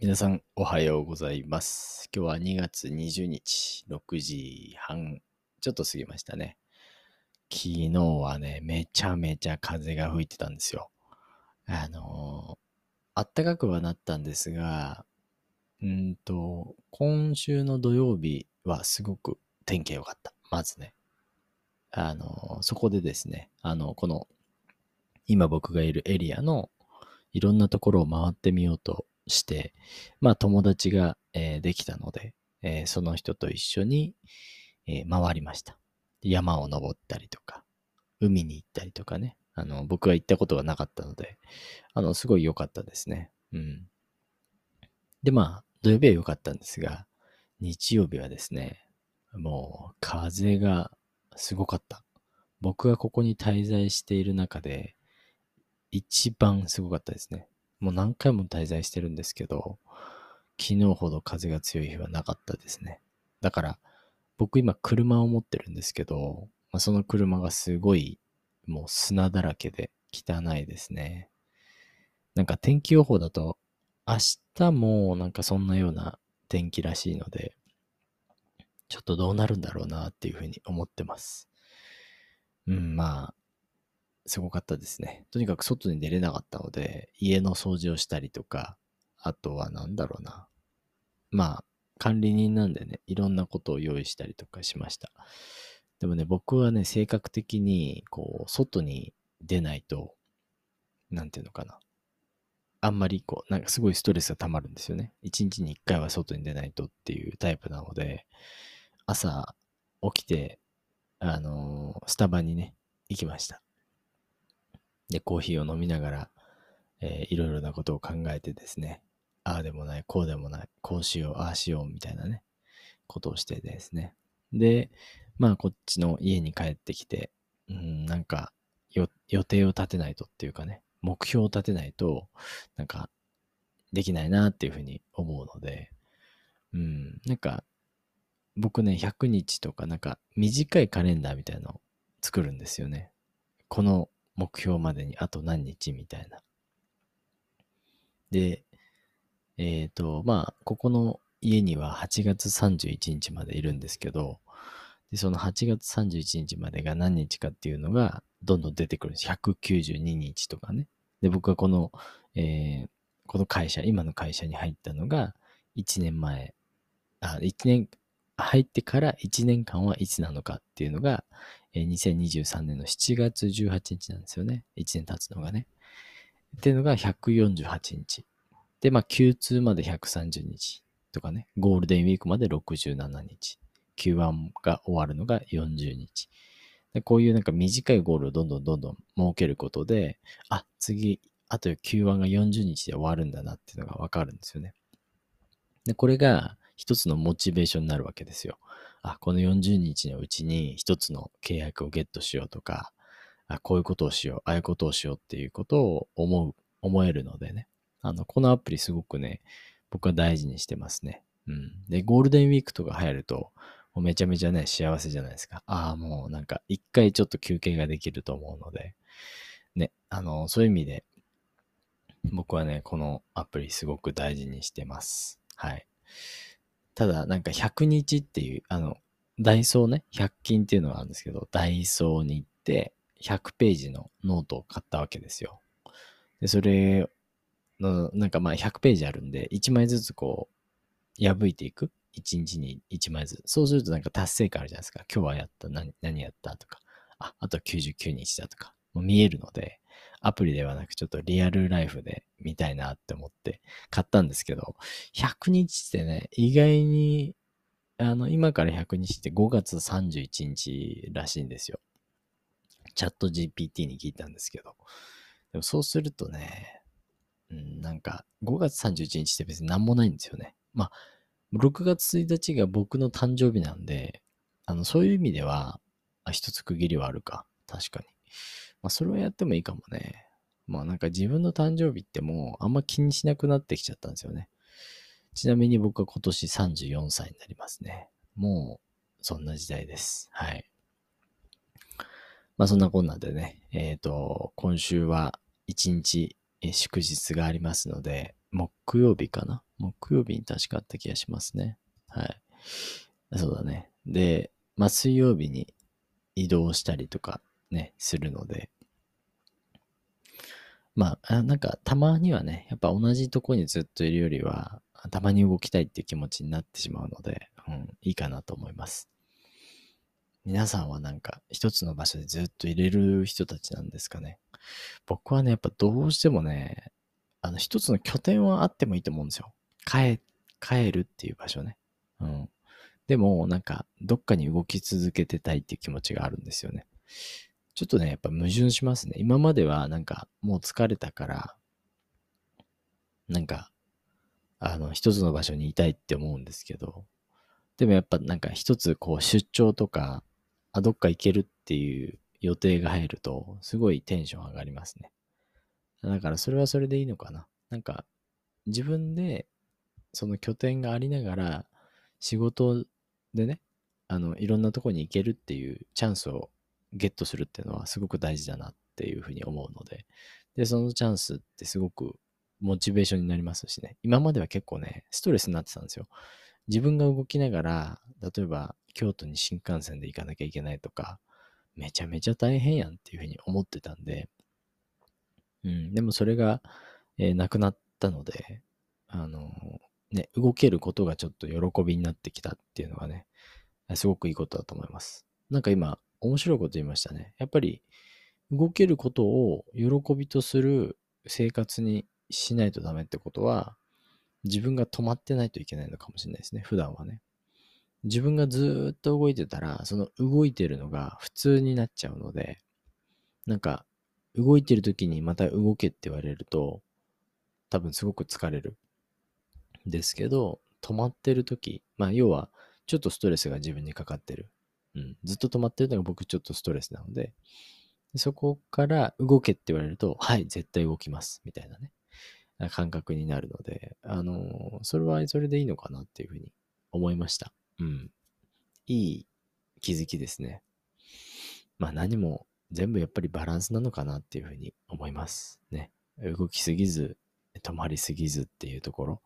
皆さんおはようございます。今日は2月20日6時半ちょっと過ぎましたね。昨日はね、めちゃめちゃ風が吹いてたんですよ。あのー、あったかくはなったんですが、うんと、今週の土曜日はすごく天気良かった。まずね。あのー、そこでですね、あの、この、今僕がいるエリアのいろんなところを回ってみようとして、まあ友達が、えーできたので、えーその人と一緒に、えー回りました。山を登ったりとか、海に行ったりとかね。あの、僕は行ったことがなかったので、あの、すごい良かったですね。うん。で、まあ、土曜日は良かったんですが、日曜日はですね、もう風がすごかった。僕がここに滞在している中で、一番すごかったですね。もう何回も滞在してるんですけど、昨日ほど風が強い日はなかったですね。だから、僕今車を持ってるんですけど、まあ、その車がすごいもう砂だらけで汚いですね。なんか天気予報だと、明日もなんかそんなような天気らしいので、ちょっとどうなるんだろうなっていうふうに思ってます。うん、まあ、すごかったですね。とにかく外に出れなかったので、家の掃除をしたりとか、あとはなんだろうな。まあ、管理人なんでね、いろんなことを用意したりとかしました。でもね、僕はね、性格的に、こう、外に出ないと、なんていうのかな。あんまりこう、なんかすごいストレスが溜まるんですよね。一日に一回は外に出ないとっていうタイプなので、朝起きて、あのースタバにね、行きました。で、コーヒーを飲みながら、えーいろいろなことを考えてですね、ああでもない、こうでもない、こうしよう、ああしよう、みたいなね、ことをしてですね。で、まあ、こっちの家に帰ってきて、うん、なんか、予定を立てないとっていうかね、目標を立てないと、なんか、できないなっていうふうに思うので、うん、なんか、僕ね、100日とか、なんか、短いカレンダーみたいなのを作るんですよね。この目標までにあと何日みたいな。で、えっ、と、まあ、ここの家には8月31日までいるんですけど、でその8月31日までが何日かっていうのがどんどん出てくるんです。192日とかね。で、僕はこの、えーこの会社、今の会社に入ったのが1年前、あ、1年、入ってから1年間はいつなのかっていうのが、えー2023年の7月18日なんですよね。1年経つのがね。っていうのが148日。で、まあ、Q2 まで130日とかね、ゴールデンウィークまで67日。Q1 が終わるのが40日。でこういうなんか短いゴールをどんどんどんどん設けることで、あ、次、あと Q1 が40日で終わるんだなっていうのがわかるんですよね。で、これが一つのモチベーションになるわけですよ。あ、この40日のうちに一つの契約をゲットしようとか、あ、こういうことをしよう、ああいうことをしようっていうことを思う、思えるのでね。あの、このアプリすごくね、僕は大事にしてますね。うん。で、ゴールデンウィークとか入ると、もうめちゃめちゃね、幸せじゃないですか。ああ、もうなんか、一回ちょっと休憩ができると思うので、ね、あの、そういう意味で、僕はね、このアプリすごく大事にしてます。はい。ただ、なんか100日っていう、あの、ダイソーね、100均っていうのがあるんですけど、ダイソーに行って、100ページのノートを買ったわけですよ。で、それの、なんかまあ100ページあるんで、1枚ずつこう、破いていく。1日に1枚ずつ。そうするとなんか達成感あるじゃないですか。今日はやった、何、何やったとか。あ、あと99日だとか。もう見えるので、アプリではなくちょっとリアルライフで見たいなって思って買ったんですけど、100日ってね、意外に、あの、今から100日って5月31日らしいんですよ。チャット GPT に聞いたんですけど。でもそうするとね、うん、なんか5月31日って別に何もないんですよね。まあ、6月1日が僕の誕生日なんで、あの、そういう意味では、一つ区切りはあるか。確かに。まあ、それはやってもいいかもね。まあ、なんか自分の誕生日ってもうあんま気にしなくなってきちゃったんですよね。ちなみに僕は今年34歳になりますね。もう、そんな時代です。はい。まあ、そんなこんなでね、えっ、と、今週は一日、祝日がありますので、木曜日かな？木曜日に確かあった気がしますね。はい。そうだね。で、まあ、水曜日に移動したりとかね、するので、まあ、なんかたまにはね、やっぱ同じとこにずっといるよりは、たまに動きたいっていう気持ちになってしまうので、うん、いいかなと思います。皆さんはなんか一つの場所でずっと入れる人たちなんですかね。僕はね、やっぱどうしてもね、あの一つの拠点はあってもいいと思うんですよ。帰、帰るっていう場所ね。うん。でも、なんか、どっかに動き続けてたいっていう気持ちがあるんですよね。ちょっとね、やっぱ矛盾しますね。今まではなんか、もう疲れたから、なんか、あの、一つの場所にいたいって思うんですけど、でもやっぱなんか一つこう出張とか、あ、どっか行けるっていう予定が入ると、すごいテンション上がりますね。だからそれはそれでいいのかな。なんか、自分でその拠点がありながら、仕事でね、あの、いろんなとこに行けるっていうチャンスをゲットするっていうのはすごく大事だなっていうふうに思うので、で、そのチャンスってすごくモチベーションになりますしね、今までは結構ね、ストレスになってたんですよ。自分が動きながら、例えば京都に新幹線で行かなきゃいけないとか、めちゃめちゃ大変やんっていうふうに思ってたんで、うん、でもそれが、えー、なくなったので、あのー、ね、動けることがちょっと喜びになってきたっていうのがね、すごくいいことだと思います。なんか今、面白いこと言いましたね。やっぱり、動けることを喜びとする生活にしないとダメってことは、自分が止まってないといけないのかもしれないですね。普段はね。自分がずっと動いてたら、その動いてるのが普通になっちゃうので、なんか、動いてる時にまた動けって言われると、多分すごく疲れる。ですけど、止まってる時、まあ要は、ちょっとストレスが自分にかかってる。うん。ずっと止まってるのが僕ちょっとストレスなので、そこから動けって言われると、はい、絶対動きます。みたいなね。感覚になるので、あの、それはそれでいいのかなっていうふうに思いました。うん。いい気づきですね。まあ何も全部やっぱりバランスなのかなっていうふうに思います。ね。動きすぎず、止まりすぎずっていうところ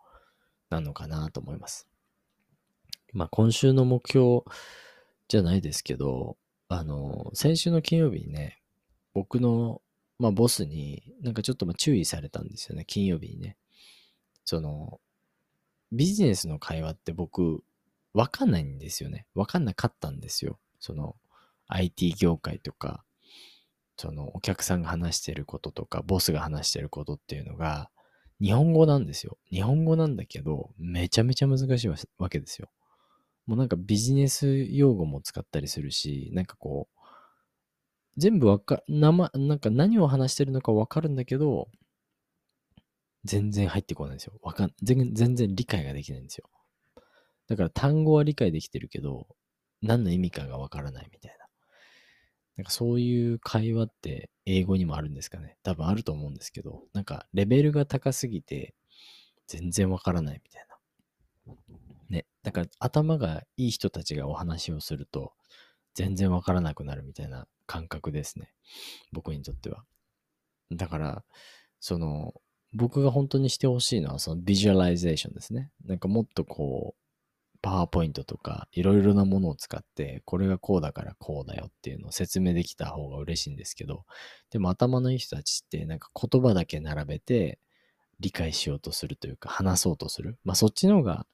なのかなと思います。まあ今週の目標じゃないですけど、あの、先週の金曜日にね、僕のまあ、ボスに、なんかちょっとま注意されたんですよね、金曜日にね。その、ビジネスの会話って僕、わかんないんですよね。わかんなかったんですよ。その、IT 業界とか、その、お客さんが話してることとか、ボスが話してることっていうのが、日本語なんですよ。日本語なんだけど、めちゃめちゃ難しいわけですよ。もうなんかビジネス用語も使ったりするし、なんかこう、全部わか、生、なんか何を話してるのかわかるんだけど、全然入ってこないんですよ。わかん、全全然理解ができないんですよ。だから単語は理解できてるけど、何の意味かがわからないみたいな。なんかそういう会話って英語にもあるんですかね。多分あると思うんですけど、なんかレベルが高すぎて全然わからないみたいな。だから頭がいい人たちがお話をすると全然わからなくなるみたいな感覚ですね。僕にとっては。だから、その、僕が本当にしてほしいのは、そのビジュアライゼーションですね。なんかもっとこう、パワーポイントとか、いろいろなものを使って、これがこうだからこうだよっていうのを説明できた方が嬉しいんですけど、でも頭のいい人たちって、なんか言葉だけ並べて、理解しようとするというか、話そうとする。まあそっちの方が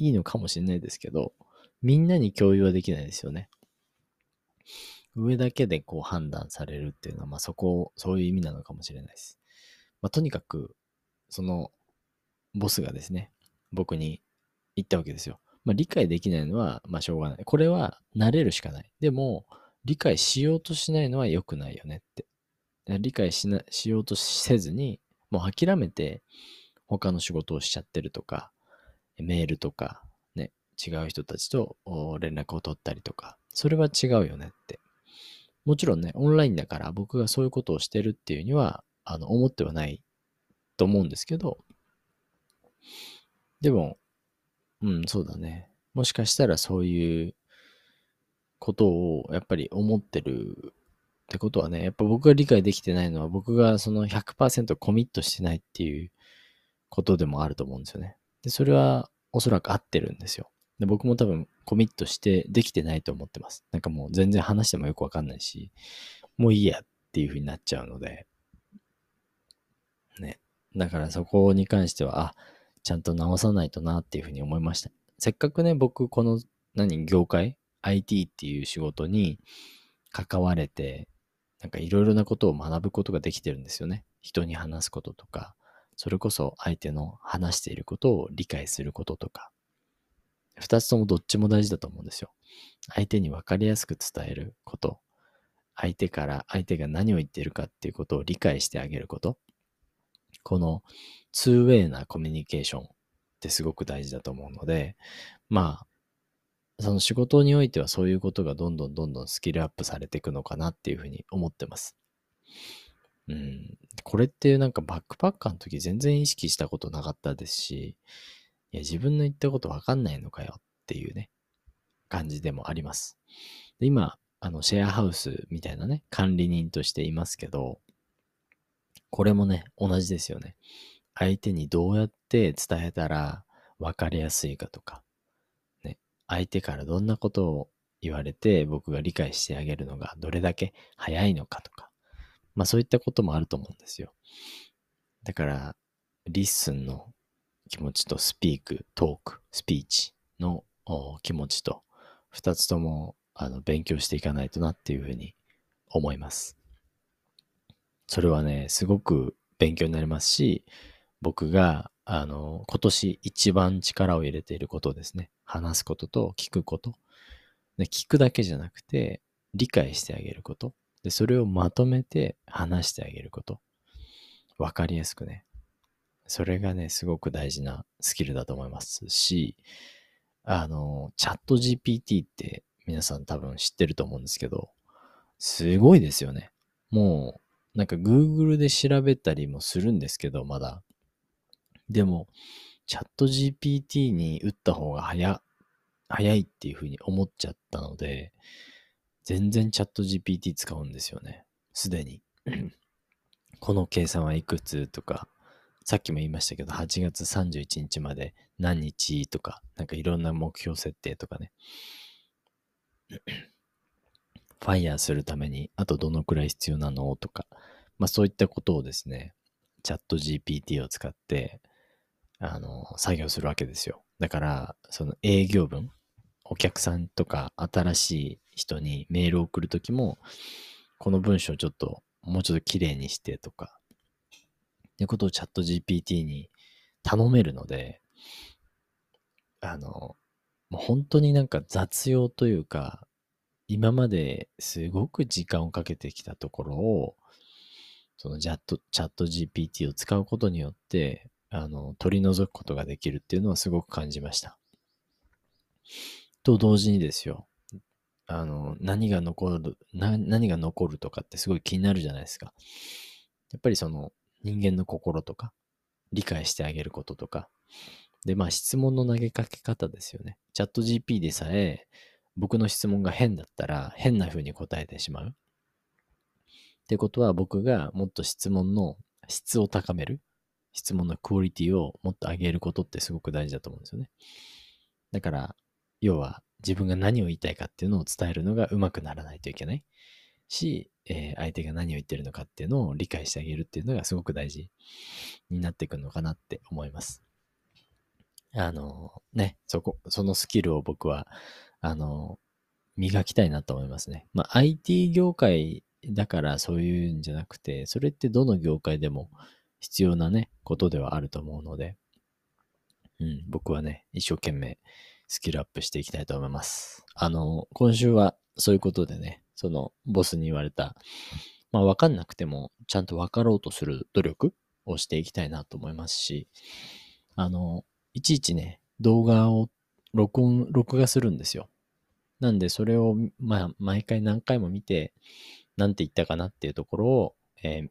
いいのかもしれないですけど、みんなに共有はできないですよね。上だけでこう判断されるっていうのは、まあそこ、そういう意味なのかもしれないです。まあとにかく、その、ボスがですね、僕に言ったわけですよ。まあ理解できないのは、まあしょうがない。これは慣れるしかない。でも、理解しようとしないのは良くないよねって。理解しな、しようとせずに、もう諦めて他の仕事をしちゃってるとか、メールとか、ね、違う人たちと連絡を取ったりとか、それは違うよねってもちろんね、オンラインだから僕がそういうことをしてるっていうには、あの、思ってはないと思うんですけど、でも、うん、そうだね。もしかしたらそういうことをやっぱり思ってるってことはね、やっぱ僕が理解できてないのは僕がその100%コミットしてないっていうことでもあると思うんですよね。で、それはおそらく合ってるんですよ。で、僕も多分コミットしてできてないと思ってます。なんかもう全然話してもよくわかんないし、もういいやっていう風になっちゃうので、ね。だからそこに関しては、あ、ちゃんと直さないとなっていう風に思いました。せっかくね、僕この何、業界 ?IT っていう仕事に関われて、なんかいろいろなことを学ぶことができてるんですよね。人に話すこととか、それこそ相手の話していることを理解することとか、二つともどっちも大事だと思うんですよ。相手に分かりやすく伝えること、相手から相手が何を言っているかっていうことを理解してあげること、この 2way なコミュニケーションってすごく大事だと思うので、まあ、その仕事においてはそういうことがどんどんどんどんスキルアップされていくのかなっていうふうに思ってます。うん。これってなんかバックパッカーの時全然意識したことなかったですし、いや、自分の言ったことわかんないのかよっていうね、感じでもあります。で今、あの、シェアハウスみたいなね、管理人としていますけど、これもね、同じですよね。相手にどうやって伝えたら分かりやすいかとか、ね、相手からどんなことを言われて僕が理解してあげるのがどれだけ早いのかとか、まあそういったこともあると思うんですよ。だから、 listen の気持ちと speak、トーク、スピーチの気持ちと二つともあの勉強していかないとなっていうふうに思います。それはね、すごく勉強になりますし、僕が、あの、今年一番力を入れていることですね。話すことと聞くこと。で聞くだけじゃなくて、理解してあげること。で、それをまとめて話してあげること。わかりやすくね。それがね、すごく大事なスキルだと思いますし、あの、チャット GPT って皆さん多分知ってると思うんですけど、すごいですよね。もう、なんか Google で調べたりもするんですけど、まだ。でも、チャット GPT に打った方が早、早いっていうふうに思っちゃったので、全然チャット GPT 使うんですよね。すでに。この計算はいくつとか、さっきも言いましたけど、8月31日まで何日とか、なんかいろんな目標設定とかね。ファイヤーするために、あとどのくらい必要なのとか、まあそういったことをですね、チャット GPT を使って、あの、作業するわけですよ。だから、その営業文、お客さんとか新しい人にメールを送るときも、この文章ちょっと、もうちょっと綺麗にしてとか、っていうことをチャット GPT に頼めるので、あの、もう本当になんか雑用というか、今まですごく時間をかけてきたところを、そのチャット、チャット GPT を使うことによって、あの、取り除くことができるっていうのはすごく感じました。と同時にですよ、あの、何が残る、何が残るとかってすごい気になるじゃないですか。やっぱりその人間の心とか、理解してあげることとか、で、まあ質問の投げかけ方ですよね。チャット GP でさえ、僕の質問が変だったら変な風に答えてしまう。ってことは僕がもっと質問の質を高める。質問のクオリティをもっと上げることってすごく大事だと思うんですよね。だから、要は自分が何を言いたいかっていうのを伝えるのが上手くならないといけないし、えー、相手が何を言ってるのかっていうのを理解してあげるっていうのがすごく大事になってくるのかなって思います。あの、ね、そこ、そのスキルを僕は、あの、磨きたいなと思いますね。まあ、IT 業界だからそういうんじゃなくて、それってどの業界でも必要なね、ことではあると思うので、うん、僕はね、一生懸命スキルアップしていきたいと思います。あの、今週はそういうことでね、そのボスに言われた、まあわかんなくてもちゃんとわかろうとする努力をしていきたいなと思いますし、あの、いちいちね、動画を録音、録画するんですよ。なんでそれを、まあ、毎回何回も見て、なんて言ったかなっていうところを、えー、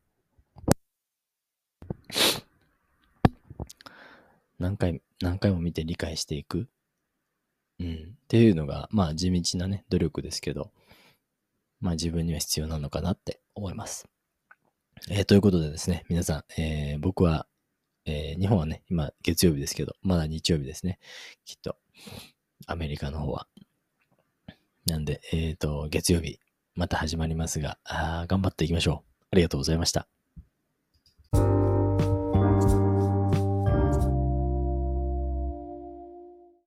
何回、何回も見て理解していく。うん。っていうのが、まあ地道なね、努力ですけど、まあ自分には必要なのかなって思います。えー、ということでですね、皆さん、えー、僕は、えー日本はね、今月曜日ですけど、まだ日曜日ですね。きっと、アメリカの方は。なんで、えっ、と、月曜日、また始まりますが、あ頑張っていきましょう。ありがとうございました。